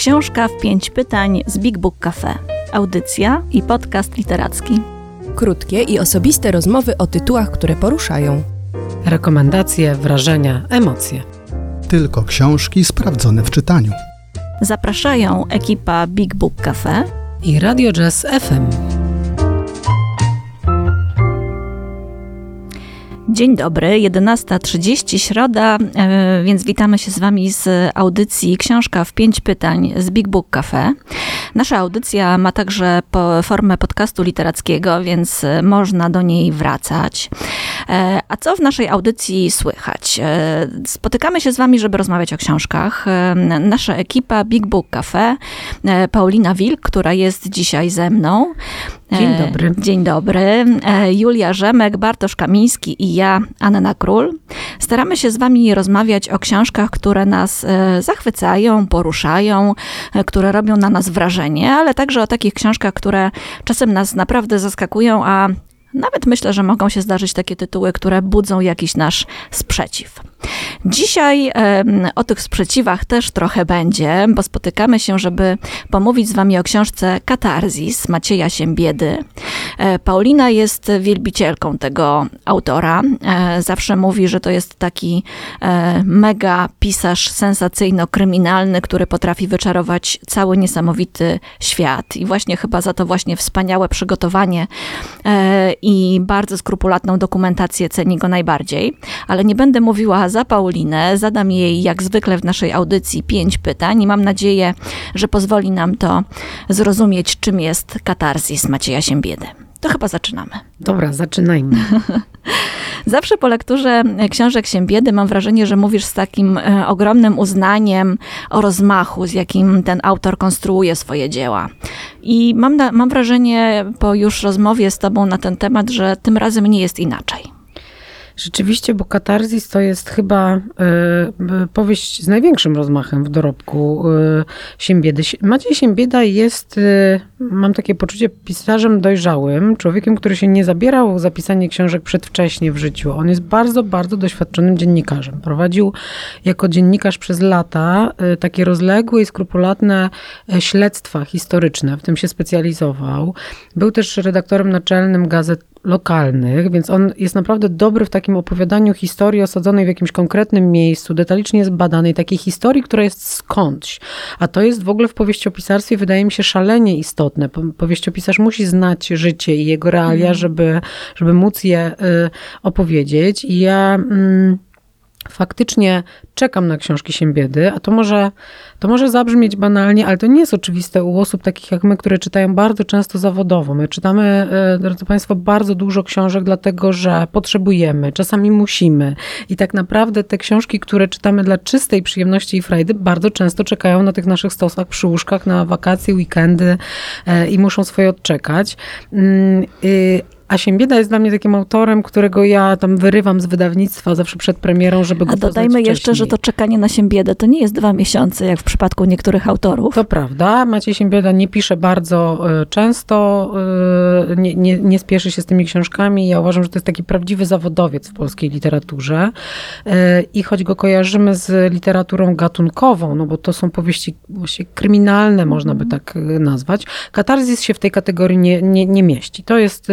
Książka w pięć pytań z Big Book Cafe. Audycja i podcast literacki. Krótkie i osobiste rozmowy o tytułach, które poruszają. Rekomendacje, wrażenia, emocje. Tylko książki sprawdzone w czytaniu. Zapraszają ekipa Big Book Cafe i Radio Jazz FM. Dzień dobry, 11.30 środa, e, więc witamy się z Wami z audycji Książka w pięć pytań z Big Book Cafe. Nasza audycja ma także formę podcastu literackiego, więc można do niej wracać. E, a co w naszej audycji słychać? E, spotykamy się z Wami, żeby rozmawiać o książkach. Nasza ekipa Big Book Cafe, Paulina Wilk, która jest dzisiaj ze mną. Dzień dobry. Dzień dobry. Julia Rzemek, Bartosz Kamiński i ja, Anna Król. Staramy się z Wami rozmawiać o książkach, które nas e, zachwycają, poruszają, e, które robią na nas wrażenie, ale także o takich książkach, które czasem nas naprawdę zaskakują, a nawet myślę, że mogą się zdarzyć takie tytuły, które budzą jakiś nasz sprzeciw. Dzisiaj o tych sprzeciwach też trochę będzie, bo spotykamy się, żeby pomówić z Wami o książce Katarzis Macieja Siembiedy. E, Paulina jest wielbicielką tego autora. E, zawsze mówi, że to jest taki e, mega pisarz sensacyjno-kryminalny, który potrafi wyczarować cały niesamowity świat. I właśnie chyba za to właśnie wspaniałe przygotowanie i bardzo skrupulatną dokumentację ceni go najbardziej. Ale nie będę mówiła za Paulinę. Zadam jej, jak zwykle w naszej audycji, pięć pytań i mam nadzieję, że pozwoli nam to zrozumieć, czym jest katarzis Macieja Siembiedy. To chyba zaczynamy. Dobra, zaczynajmy. Zawsze po lekturze książek Siembiedy mam wrażenie, że mówisz z takim e, ogromnym uznaniem o rozmachu, z jakim ten autor konstruuje swoje dzieła. I mam, mam wrażenie po już rozmowie z tobą na ten temat, że tym razem nie jest inaczej. Rzeczywiście, bo Katarzis to jest chyba y, powieść z największym rozmachem w dorobku y, Siembiedy. Maciej Siembieda jest, y, mam takie poczucie, pisarzem dojrzałym, człowiekiem, który się nie zabierał za pisanie książek przedwcześnie w życiu. On jest bardzo, bardzo doświadczonym dziennikarzem. Prowadził jako dziennikarz przez lata takie rozległe i skrupulatne śledztwa historyczne, w tym się specjalizował. Był też redaktorem naczelnym gazet lokalnych, więc on jest naprawdę dobry w takim opowiadaniu historii osadzonej w jakimś konkretnym miejscu, detalicznie zbadanej, takiej historii, która jest skądś. A to jest w ogóle w powieściopisarstwie, wydaje mi się, szalenie istotne. Powieściopisarz musi znać życie i jego realia, mm. żeby, żeby móc je y, opowiedzieć. I ja... Mm, faktycznie czekam na książki Siembiedy, a to może, to może zabrzmieć banalnie, ale to nie jest oczywiste u osób takich jak my, które czytają bardzo często zawodowo. My czytamy, e, drodzy Państwo, bardzo dużo książek, dlatego że potrzebujemy, czasami musimy. I tak naprawdę te książki, które czytamy dla czystej przyjemności i frajdy, bardzo często czekają na tych naszych stosach przy łóżkach na wakacje, weekendy e, i muszą swoje odczekać. Mm, y, a Siembieda jest dla mnie takim autorem, którego ja tam wyrywam z wydawnictwa zawsze przed premierą, żeby go A dodajmy jeszcze, że to czekanie na Siembiedę to nie jest dwa miesiące, jak w przypadku niektórych autorów. To prawda. Maciej Siembieda nie pisze bardzo e, często, e, nie, nie, nie spieszy się z tymi książkami. Ja uważam, że to jest taki prawdziwy zawodowiec w polskiej literaturze. E, I choć go kojarzymy z literaturą gatunkową, no bo to są powieści właśnie kryminalne, można by tak nazwać, katarzis się w tej kategorii nie, nie, nie mieści. To jest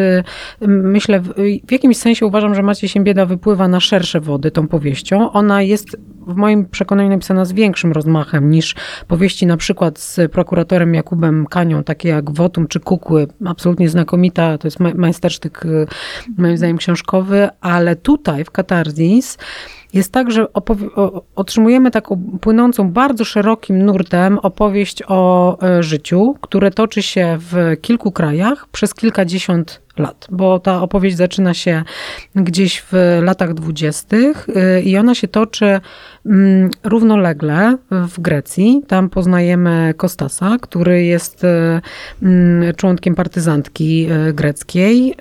myślę, w jakimś sensie uważam, że Maciej Siembieda wypływa na szersze wody tą powieścią. Ona jest w moim przekonaniu napisana z większym rozmachem niż powieści na przykład z prokuratorem Jakubem Kanią, takie jak Wotum czy Kukły. Absolutnie znakomita, to jest majstersztyk y, moim zdaniem książkowy, ale tutaj w Katarzis jest tak, że otrzymujemy taką płynącą bardzo szerokim nurtem opowieść o e, życiu, które toczy się w kilku krajach przez kilkadziesiąt lat, bo ta opowieść zaczyna się gdzieś w latach dwudziestych y, i ona się toczy mm, równolegle w Grecji. Tam poznajemy Kostasa, który jest y, mm, członkiem partyzantki y, greckiej.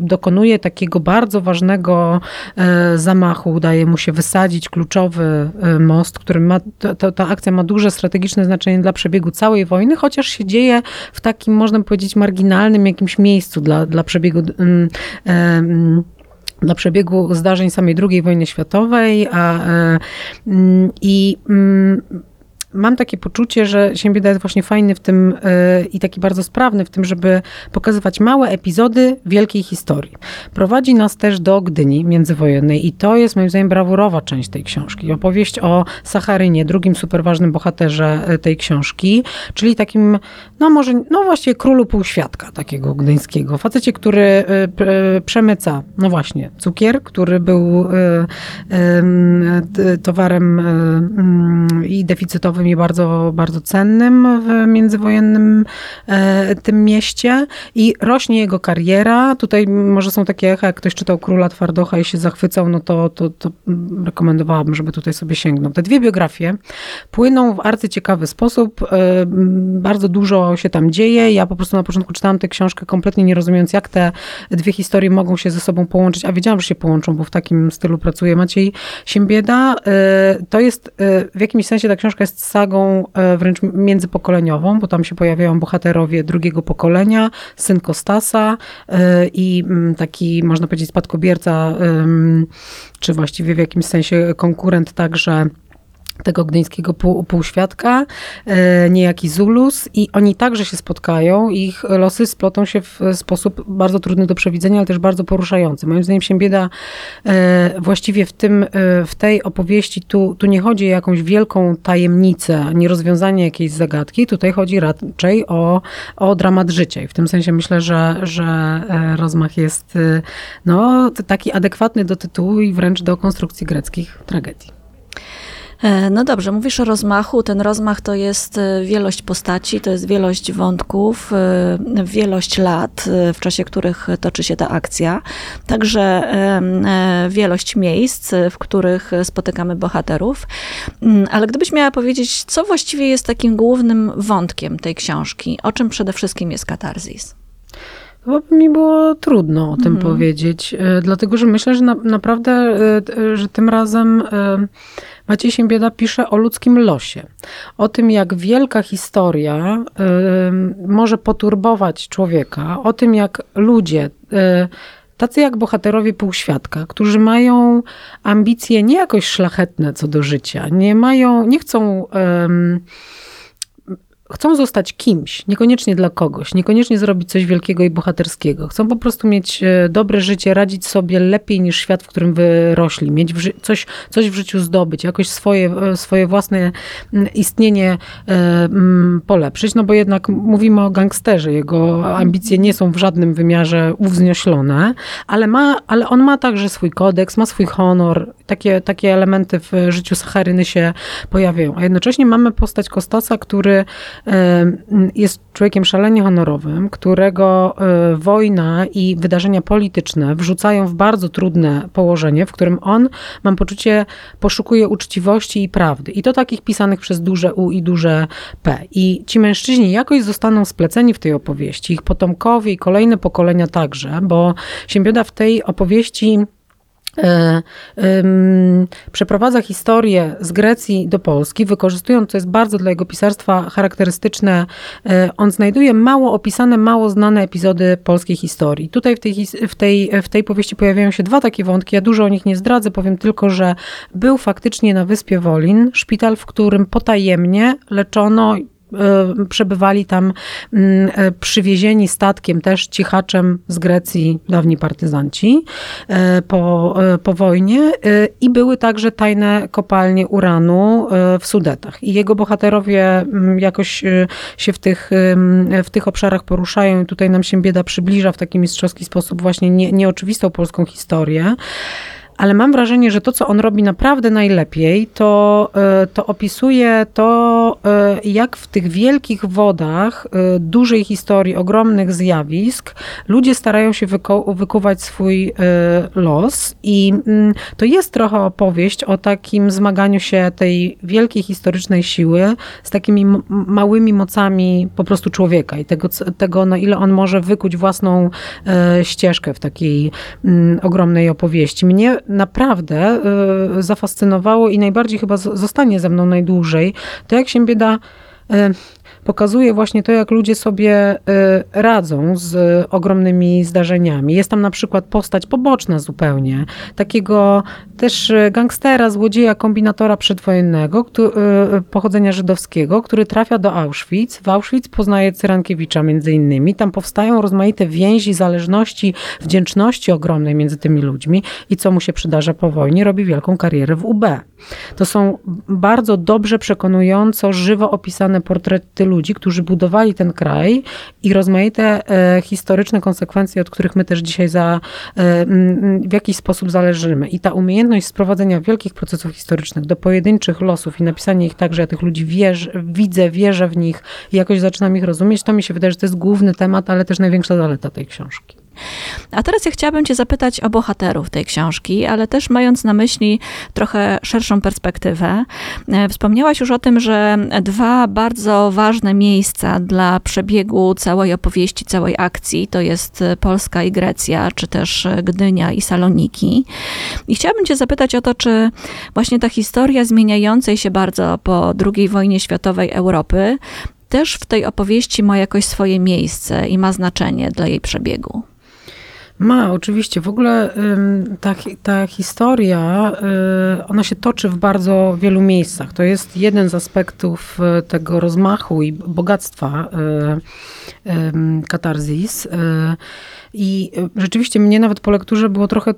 Dokonuje takiego bardzo ważnego zamachu, udaje mu się wysadzić kluczowy most, który ma, ta, akcja ma duże strategiczne znaczenie dla przebiegu całej wojny, chociaż się dzieje w takim, można powiedzieć, marginalnym jakimś miejscu dla, dla przebiegu dla przebiegu zdarzeń samej II wojny światowej a, e, mm, i mm, mam takie poczucie, że Siembieda jest właśnie fajny w tym yy, i taki bardzo sprawny w tym, żeby pokazywać małe epizody wielkiej historii. Prowadzi nas też do Gdyni międzywojennej i to jest moim zdaniem brawurowa część tej książki. Opowieść o Sacharynie, drugim super ważnym bohaterze y, tej książki, czyli takim, no może, no właściwie królu półświadka takiego gdyńskiego. Facecie, który y, y, przemyca, no właśnie, cukier, który był towarem i deficytowym i bardzo, bardzo cennym w międzywojennym e, tym mieście i rośnie jego kariera. Tutaj może są takie echa, jak ktoś czytał Króla Twardocha i się zachwycał, no to, to, to rekomendowałabym, żeby tutaj sobie sięgnął. Te dwie biografie płyną w arcyciekawy sposób. E, bardzo dużo się tam dzieje. Ja po prostu na początku czytałam tę książkę kompletnie nie rozumiejąc, jak te dwie historie mogą się ze sobą połączyć, a wiedziałam, że się połączą, bo w takim stylu pracuje Maciej Siembieda. E, to jest w jakimś sensie ta książka jest sagą wręcz międzypokoleniową, bo tam się pojawiają bohaterowie drugiego pokolenia, syn Kostasa e, i taki, można powiedzieć, spadkobierca, czy właściwie w jakimś sensie konkurent także tego gdyńskiego pół, półświadka, e, niejaki Zulus i oni także się spotkają. Ich losy splotą się w sposób bardzo trudny do przewidzenia, ale też bardzo poruszający. Moim zdaniem się bieda e, właściwie w, tym, e, w tej opowieści tu, tu nie chodzi o jakąś wielką tajemnicę, nie rozwiązanie jakiejś zagadki. Tutaj chodzi raczej o, o dramat życia i w tym sensie myślę, że, że rozmach jest no, taki adekwatny do tytułu i wręcz do konstrukcji greckich tragedii. E, no dobrze, mówisz o rozmachu. Ten rozmach to jest e, wielość postaci, to jest wielość wątków, e, wielość lat, w czasie których toczy się ta akcja. Także wielość miejsc, w których spotykamy bohaterów. Mm, ale gdybyś miała powiedzieć, co właściwie jest takim głównym wątkiem tej książki? O czym przede wszystkim jest katarzis? Chyba by mi było trudno o tym mm. powiedzieć, dlatego że myślę, że na, naprawdę, że tym razem Maciej Siembieda pisze o ludzkim losie. O tym, jak wielka historia y, może poturbować człowieka, o tym, jak ludzie, y, tacy jak bohaterowie półświadka, którzy mają ambicje nie jakoś szlachetne co do życia, nie mają, nie chcą. Chcą zostać kimś, niekoniecznie dla kogoś, niekoniecznie zrobić coś wielkiego i bohaterskiego. Chcą po prostu mieć e, dobre życie, radzić sobie lepiej niż świat, w którym wyrośli, mieć coś, coś w życiu zdobyć, jakoś swoje, e, swoje własne istnienie e, polepszyć, no bo jednak mówimy o gangsterze, jego ambicje nie są w żadnym wymiarze uwznioślone, ale, ma, ale on ma także swój kodeks, ma swój honor, takie, takie elementy w życiu Sacharyny się pojawiają, a jednocześnie mamy postać Kostasa, który jest człowiekiem szalenie honorowym, którego e, wojna i wydarzenia polityczne wrzucają w bardzo trudne położenie, w którym on, mam poczucie, poszukuje uczciwości i prawdy. I to takich pisanych przez duże U i duże P. I ci mężczyźni jakoś zostaną spleceni w tej opowieści, ich potomkowie i kolejne pokolenia także, bo Siembioda w tej opowieści przeprowadza historię z Grecji do Polski, wykorzystując, co jest bardzo dla jego pisarstwa charakterystyczne, e, on znajduje mało opisane, mało znane epizody polskiej historii. Tutaj w tej, w, tej, w tej powieści pojawiają się dwa takie wątki, ja dużo o nich nie zdradzę, powiem tylko, że był faktycznie na wyspie Wolin szpital, w którym potajemnie leczono E, przebywali tam mm, e, przywiezieni statkiem też cichaczem z Grecji dawni partyzanci e, po, po wojnie i były także tajne kopalnie uranu w Sudetach. I jego bohaterowie mm, jakoś się w tych, w tych obszarach poruszają i tutaj nam się bieda przybliża w taki mistrzowski sposób właśnie nie, nieoczywistą polską historię ale mam wrażenie, że to, co on robi naprawdę najlepiej, to, e, to opisuje to, e, jak w tych wielkich wodach e, dużej historii, ogromnych zjawisk, ludzie starają się wyku wykuwać swój los. I mm, to jest trochę opowieść o takim zmaganiu się tej wielkiej historycznej siły z takimi małymi mocami po prostu człowieka i tego, tego na ile on może wykuć własną ścieżkę w takiej mm, ogromnej opowieści. Mnie naprawdę y, zafascynowało i najbardziej chyba zostanie ze mną najdłużej, to jak się bieda pokazuje właśnie to, jak ludzie sobie radzą z ogromnymi zdarzeniami. Jest tam na przykład postać poboczna zupełnie, takiego też gangstera, złodzieja, kombinatora przedwojennego, pochodzenia żydowskiego, który trafia do Auschwitz. W Auschwitz poznaje Cyrankiewicza między innymi. Tam powstają rozmaite więzi, zależności, wdzięczności ogromnej między tymi ludźmi i co mu się przydarza po wojnie, robi wielką karierę w UB. To są bardzo dobrze przekonująco, żywo opisane portrety ludzi, którzy budowali ten kraj i rozmaite e, historyczne konsekwencje, od których my też dzisiaj za, e, w jakiś sposób zależymy. I ta umiejętność sprowadzenia wielkich procesów historycznych do pojedynczych losów i napisanie ich tak, że ja tych ludzi wierzę, widzę, wierzę w nich i jakoś zaczynam ich rozumieć, to mi się wydaje, że to jest główny temat, ale też największa zaleta tej książki. A teraz ja chciałabym Cię zapytać o bohaterów tej książki, ale też mając na myśli trochę szerszą perspektywę. E, wspomniałaś już o tym, że dwa bardzo ważne miejsca dla przebiegu całej opowieści, całej akcji to jest Polska i Grecja, czy też Gdynia i Saloniki. I chciałabym Cię zapytać o to, czy właśnie ta historia zmieniającej się bardzo po II wojnie światowej Europy też w tej opowieści ma jakoś swoje miejsce i ma znaczenie dla jej przebiegu. Ma, oczywiście. W ogóle ta, ta historia, y, ona się toczy w bardzo wielu miejscach. To jest jeden z aspektów y, tego rozmachu i bogactwa y, katarzis. I rzeczywiście mnie nawet po lekturze było trochę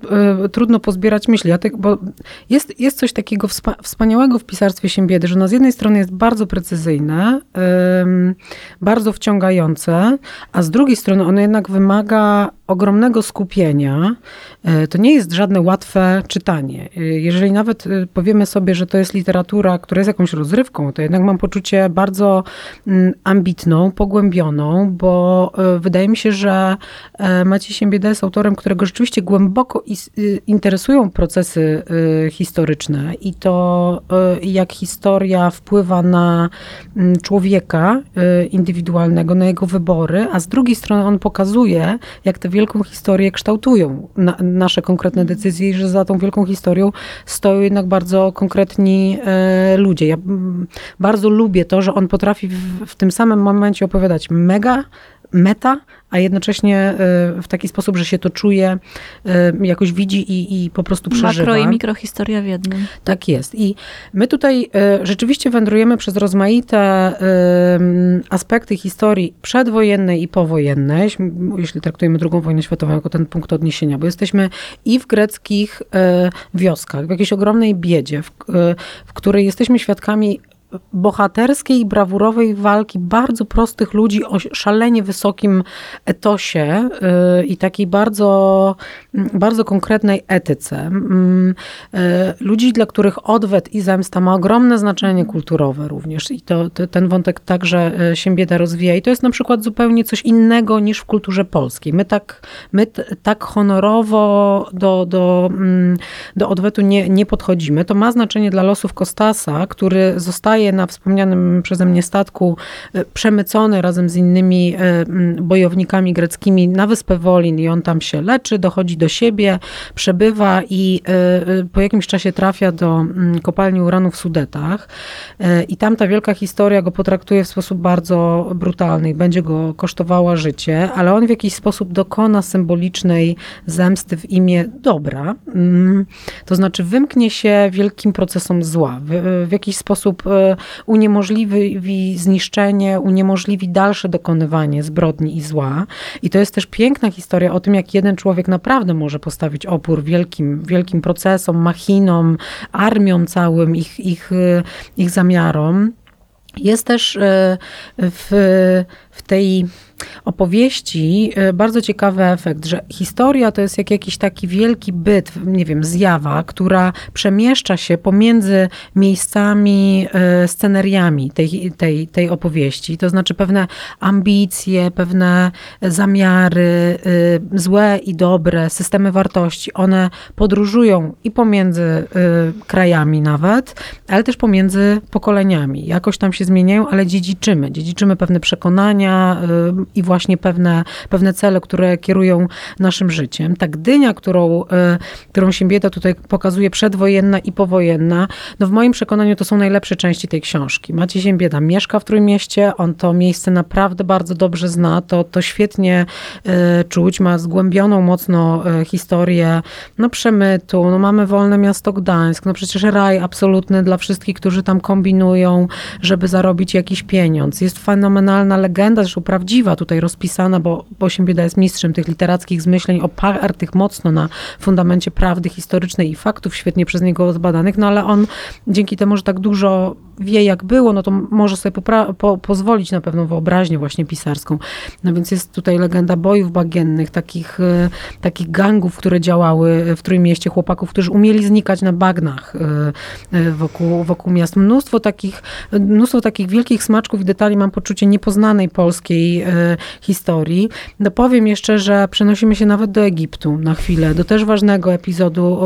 trudno pozbierać myśli, bo jest, jest coś takiego wspaniałego w pisarstwie Siembiedy, że ono z jednej strony jest bardzo precyzyjne, bardzo wciągające, a z drugiej strony ono jednak wymaga ogromnego skupienia. E, to nie jest żadne łatwe czytanie. E, jeżeli nawet e, powiemy sobie, że to jest literatura, która jest jakąś rozrywką, to jednak mam poczucie bardzo mm, ambitną, pogłębioną, bo wydaje mi się, że Maciej Siembieda jest autorem, którego rzeczywiście głęboko interesują procesy historyczne i to, jak historia wpływa na mm, człowieka indywidualnego, na jego wybory, a z drugiej strony on pokazuje, jak te wielką historię kształtują na, nasze konkretne decyzje i że za tą wielką historią stoją jednak bardzo konkretni ludzie. Ja bardzo lubię to, że on potrafi w, w tym samym momencie opowiadać mega, meta, a jednocześnie e, w taki sposób, że się to czuje, e, jakoś widzi i, i po prostu przeżywa. Makro i mikrohistoria w jednym. Tak jest. I my tutaj e, rzeczywiście wędrujemy przez rozmaite aspekty historii przedwojennej i powojennej, jeśli traktujemy II wojnę światową jako ten punkt odniesienia, bo jesteśmy i w greckich wioskach, w jakiejś ogromnej biedzie, w, w której jesteśmy świadkami bohaterskiej i brawurowej walki bardzo prostych ludzi o szalenie wysokim etosie yy, i takiej bardzo, bardzo konkretnej etyce. Mm, yy, ludzi, dla których odwet i zemsta ma ogromne znaczenie kulturowe również i to, to ten wątek także yy, się bieda rozwija i to jest na przykład zupełnie coś innego niż w kulturze polskiej. My tak, my tak honorowo do, do, mm, do odwetu nie, nie podchodzimy. To ma znaczenie dla losów Kostasa, który zostaje na wspomnianym przeze mnie statku e, przemycony razem z innymi e, bojownikami greckimi na wyspę Wolin i on tam się leczy, dochodzi do siebie, przebywa i e, po jakimś czasie trafia do kopalni uranu w Sudetach i tam ta wielka historia go potraktuje w sposób bardzo brutalny i będzie go kosztowała życie, ale on w jakiś sposób dokona symbolicznej zemsty w imię dobra. Mm, to znaczy wymknie się wielkim procesom zła. W, w jakiś sposób uniemożliwi zniszczenie, uniemożliwi dalsze dokonywanie zbrodni i zła. I to jest też piękna historia o tym, jak jeden człowiek naprawdę może postawić opór wielkim, wielkim procesom, machinom, armiom całym, ich, ich, ich zamiarom. Jest też e, w, w tej opowieści e, bardzo ciekawy efekt, że historia to jest jak jakiś taki wielki byt, nie wiem, zjawa, która przemieszcza się pomiędzy miejscami, e, sceneriami tej, tej, tej opowieści. To znaczy pewne ambicje, pewne zamiary, złe i dobre, systemy wartości, one podróżują i pomiędzy krajami nawet, ale też pomiędzy pokoleniami. Jakoś tam się zmieniają, ale dziedziczymy. Dziedziczymy pewne przekonania, y, i właśnie pewne, pewne cele, które kierują naszym życiem. Ta Gdynia, którą, y, którą Siembieda tutaj pokazuje, przedwojenna i powojenna, no w moim przekonaniu to są najlepsze części tej książki. Maciej Siembieda mieszka w Trójmieście, on to miejsce naprawdę bardzo dobrze zna, to, to świetnie y, czuć, ma zgłębioną mocno historię no przemytu, no mamy wolne miasto Gdańsk, no przecież raj absolutny dla wszystkich, którzy tam kombinują, żeby zarobić jakiś pieniądz. Jest fenomenalna legenda, zresztą prawdziwa tutaj rozpisana, bo, bo Siembieda jest mistrzem tych literackich zmyśleń, opartych mocno na fundamencie prawdy historycznej i faktów, świetnie przez niego zbadanych, no ale on dzięki temu, że tak dużo wie jak było, no to może sobie po pozwolić na pewną wyobraźnię właśnie pisarską. No więc jest tutaj legenda bojów bagiennych, takich, e, takich gangów, które działały w Trójmieście, chłopaków, którzy umieli znikać na bagnach e, e, wokół, wokół miast. Mnóstwo takich, mnóstwo takich wielkich smaczków i detali, mam poczucie niepoznanej polskiej historii. No powiem jeszcze, że przenosimy się nawet do Egiptu na chwilę, do też ważnego epizodu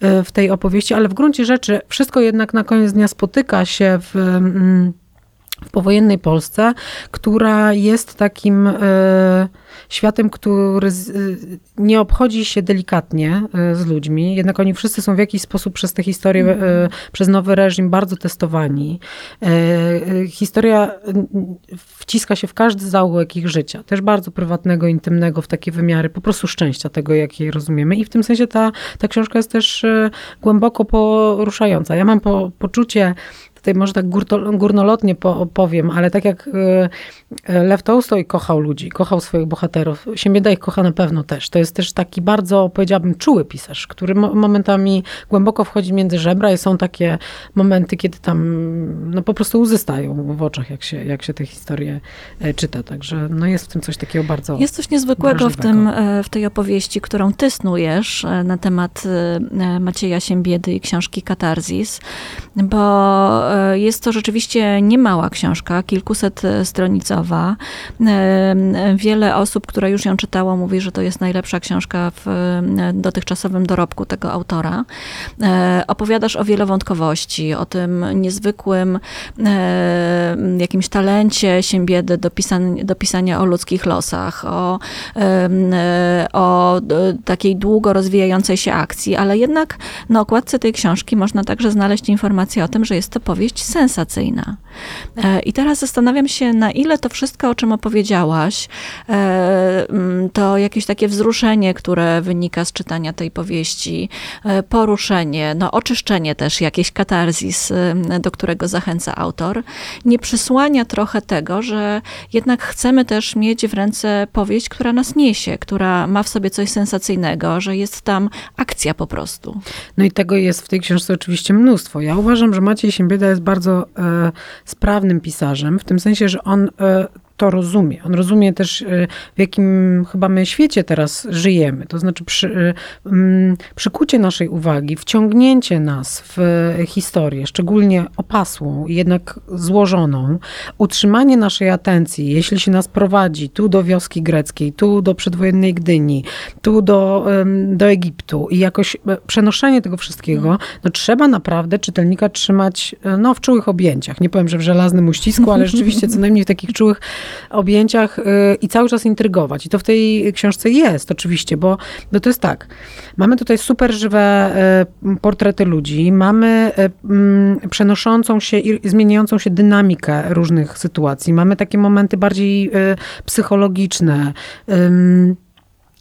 w tej opowieści, ale w gruncie rzeczy wszystko jednak na koniec dnia spotyka się w, mm, w powojennej Polsce, która jest takim e, światem, który e, nie obchodzi się delikatnie e, z ludźmi, jednak oni wszyscy są w jakiś sposób przez tę historię, mm. przez nowy reżim bardzo testowani. Historia wciska się w każdy zaułek ich życia, też bardzo prywatnego, intymnego, w takie wymiary po prostu szczęścia tego, jakie rozumiem. I w tym sensie ta, ta książka jest też głęboko poruszająca. Ja mam po, poczucie tutaj może tak górnolotnie powiem, ale tak jak e, e, Lew Tolstoj kochał ludzi, kochał swoich bohaterów, Siemieda ich kocha na pewno też. To jest też taki bardzo, powiedziałabym, czuły pisarz, który momentami głęboko wchodzi między żebra i są takie momenty, kiedy tam no, po prostu łzy stają w oczach, jak się, jak się tę historię e, czyta. Także no, jest w tym coś takiego bardzo Jest coś niezwykłego w, tym, w tej opowieści, którą ty snujesz na temat Macieja Siembiedy i książki Katarzis, bo E, jest to rzeczywiście niemała książka, kilkuset e, stronicowa. E, wiele osób, które już ją czytało, mówi, że to jest najlepsza książka w dotychczasowym dorobku tego autora. Opowiadasz o wielowątkowości, o tym niezwykłym jakimś talencie Siembiedy do, pisan- do pisania o ludzkich losach, o, o takiej długo rozwijającej się akcji, ale jednak na okładce tej książki można także znaleźć informację o tym, że jest to powieść opowieść sensacyjna. E, I teraz zastanawiam się, na ile to wszystko, o czym opowiedziałaś, e, mm, to jakieś takie wzruszenie, które wynika z czytania tej powieści, e, poruszenie, no oczyszczenie też, jakieś katarzis, do którego zachęca autor, nie przysłania trochę tego, że jednak chcemy też mieć w ręce powieść, która nas niesie, która ma w sobie coś sensacyjnego, że jest tam akcja po prostu. No i tego jest w tej książce oczywiście mnóstwo. Ja uważam, że Maciej Siembieda jest bardzo sprawnym pisarzem, w tym sensie, że on e, to rozumie. On rozumie też, y, w jakim chyba my świecie teraz żyjemy. To znaczy przy, y, mm, przykucie naszej uwagi, wciągnięcie nas w historię, szczególnie opasłą, jednak złożoną, utrzymanie naszej atencji, jeśli się nas prowadzi tu do wioski greckiej, tu do przedwojennej Gdyni, tu do, do Egiptu i jakoś przenoszenie tego wszystkiego, no trzeba naprawdę czytelnika trzymać no, w czułych objęciach. Nie powiem, że w żelaznym uścisku, ale rzeczywiście co najmniej w takich czułych objęciach y, i cały czas intrygować. I to w tej książce jest oczywiście, bo, bo to jest tak. Mamy tutaj super żywe y, portrety ludzi, mamy y, mm, przenoszącą się i zmieniającą się dynamikę różnych sytuacji. Mamy takie momenty bardziej psychologiczne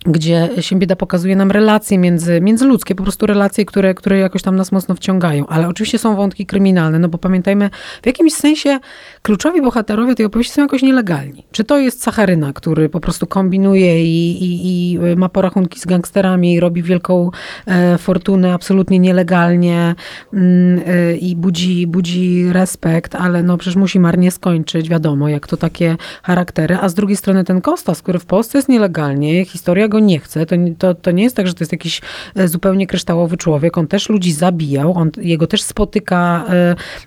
gdzie Siembieda pokazuje nam relacje między, międzyludzkie, po prostu relacje, które, które jakoś tam nas mocno wciągają. Ale oczywiście są wątki kryminalne, no bo pamiętajmy, w jakimś sensie kluczowi bohaterowie tej opowieści są jakoś nielegalni. Czy to jest Sacharyna, który po prostu kombinuje i, i, i ma porachunki z gangsterami i robi wielką e, fortunę absolutnie nielegalnie e, i budzi, budzi respekt, ale no przecież musi marnie skończyć, wiadomo, jak to takie charaktery. A z drugiej strony ten Kostas, który w Polsce jest nielegalnie, historia nie chce. To, to, to nie jest tak, że to jest jakiś e, zupełnie kryształowy człowiek. On też ludzi zabijał, on, jego też spotyka,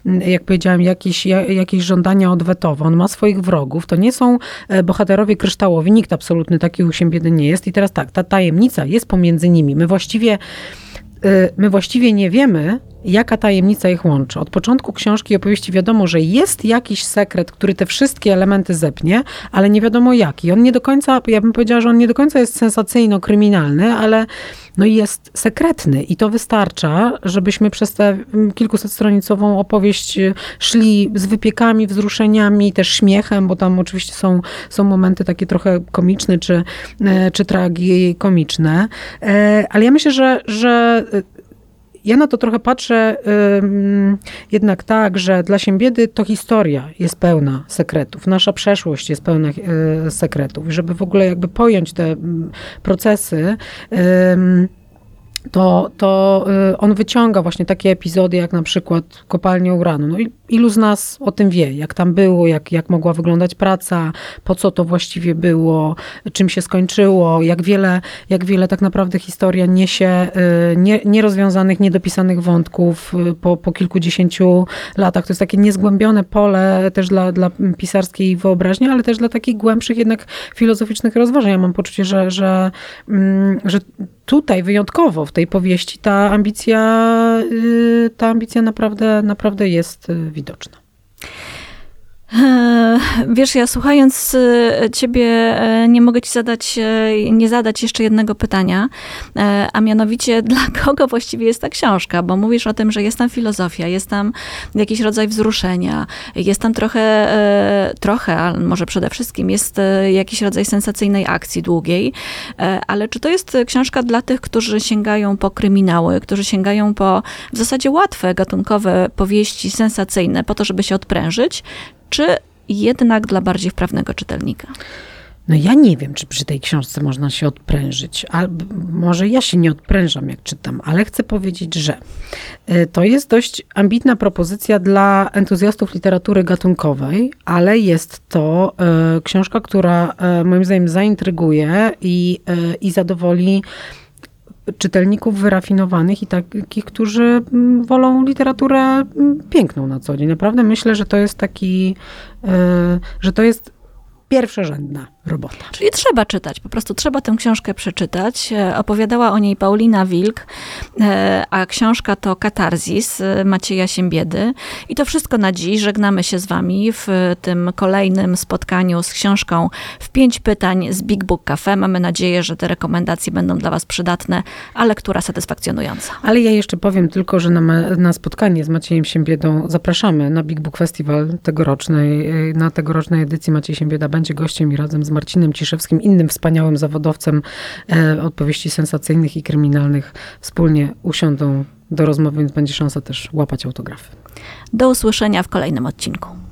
e, jak powiedziałem, jakieś, jakieś żądania odwetowe. On ma swoich wrogów. To nie są e, bohaterowie kryształowi. Nikt absolutny taki u siebie nie jest. I teraz tak, ta tajemnica jest pomiędzy nimi. My właściwie my właściwie nie wiemy, jaka tajemnica ich łączy. Od początku książki i opowieści wiadomo, że jest jakiś sekret, który te wszystkie elementy zepnie, ale nie wiadomo jaki. On nie do końca, ja bym powiedziała, że on nie do końca jest sensacyjno-kryminalny, ale no jest sekretny i to wystarcza, żebyśmy przez tę kilkusetstronicową opowieść y, szli z wypiekami, wzruszeniami, też śmiechem, bo tam oczywiście są, są momenty takie trochę komiczne czy, e, czy tragikomiczne. E, ale ja myślę, że, że ja na to trochę patrzę jednak tak, że dla Siembiedy to historia jest pełna sekretów. Nasza przeszłość jest pełna y, sekretów. Żeby w ogóle jakby pojąć te mm, procesy, to, to y, on wyciąga właśnie takie epizody, jak na przykład kopalnia uranu. No ilu z nas o tym wie, jak tam było, jak, jak mogła wyglądać praca, po co to właściwie było, czym się skończyło, jak wiele, jak wiele tak naprawdę historia niesie y, nie, nierozwiązanych, niedopisanych wątków y, po, po kilkudziesięciu latach. To jest takie niezgłębione pole też dla, dla pisarskiej wyobraźni, ale też dla takich głębszych jednak filozoficznych rozważań. Ja mam poczucie, że, że, mm, że tutaj wyjątkowo w tej powieści ta ambicja, y, ta ambicja naprawdę, naprawdę jest y, widoczna. E, wiesz, ja słuchając e, ciebie e, nie mogę ci zadać, nie zadać jeszcze jednego pytania, a mianowicie dla kogo właściwie jest ta książka? Bo mówisz o tym, że jest tam filozofia, jest tam jakiś rodzaj wzruszenia, jest tam trochę, trochę, ale może przede wszystkim jest jakiś rodzaj sensacyjnej akcji długiej, ale czy to jest książka dla tych, którzy sięgają po kryminały, którzy sięgają po w zasadzie łatwe, gatunkowe powieści sensacyjne po to, żeby się odprężyć, czy jednak dla bardziej wprawnego czytelnika? No ja nie wiem, czy przy tej książce można się odprężyć. A może ja się nie odprężam, jak czytam, ale chcę powiedzieć, że y, to jest dość ambitna propozycja dla entuzjastów literatury gatunkowej, ale jest to y, książka, która y, moim zdaniem zaintryguje i, i zadowoli czytelników wyrafinowanych i takich, którzy mm, wolą literaturę mm, piękną na co dzień. Naprawdę myślę, że to jest taki, e, że to jest pierwszorzędna robota. Czyli trzeba czytać, po prostu trzeba tę książkę przeczytać. E, opowiadała o niej Paulina Wilk, e, a książka to Katarzis e, Macieja Siembiedy. I to wszystko na dziś. Żegnamy się z wami w tym kolejnym spotkaniu z książką w pięć pytań z Big Book Cafe. Mamy nadzieję, że te rekomendacje będą dla was przydatne, a lektura satysfakcjonująca. Ale ja jeszcze powiem tylko, że na, na spotkanie z Maciejem Siembiedą zapraszamy na Big Book Festival tegorocznej, na tegorocznej edycji Maciej Siembieda będzie gościem i razem z Marcinem Ciszewskim, innym wspaniałym zawodowcem e, odpowiedzi sensacyjnych i kryminalnych, wspólnie usiądą do rozmowy, więc będzie szansa też łapać autografy. Do usłyszenia w kolejnym odcinku.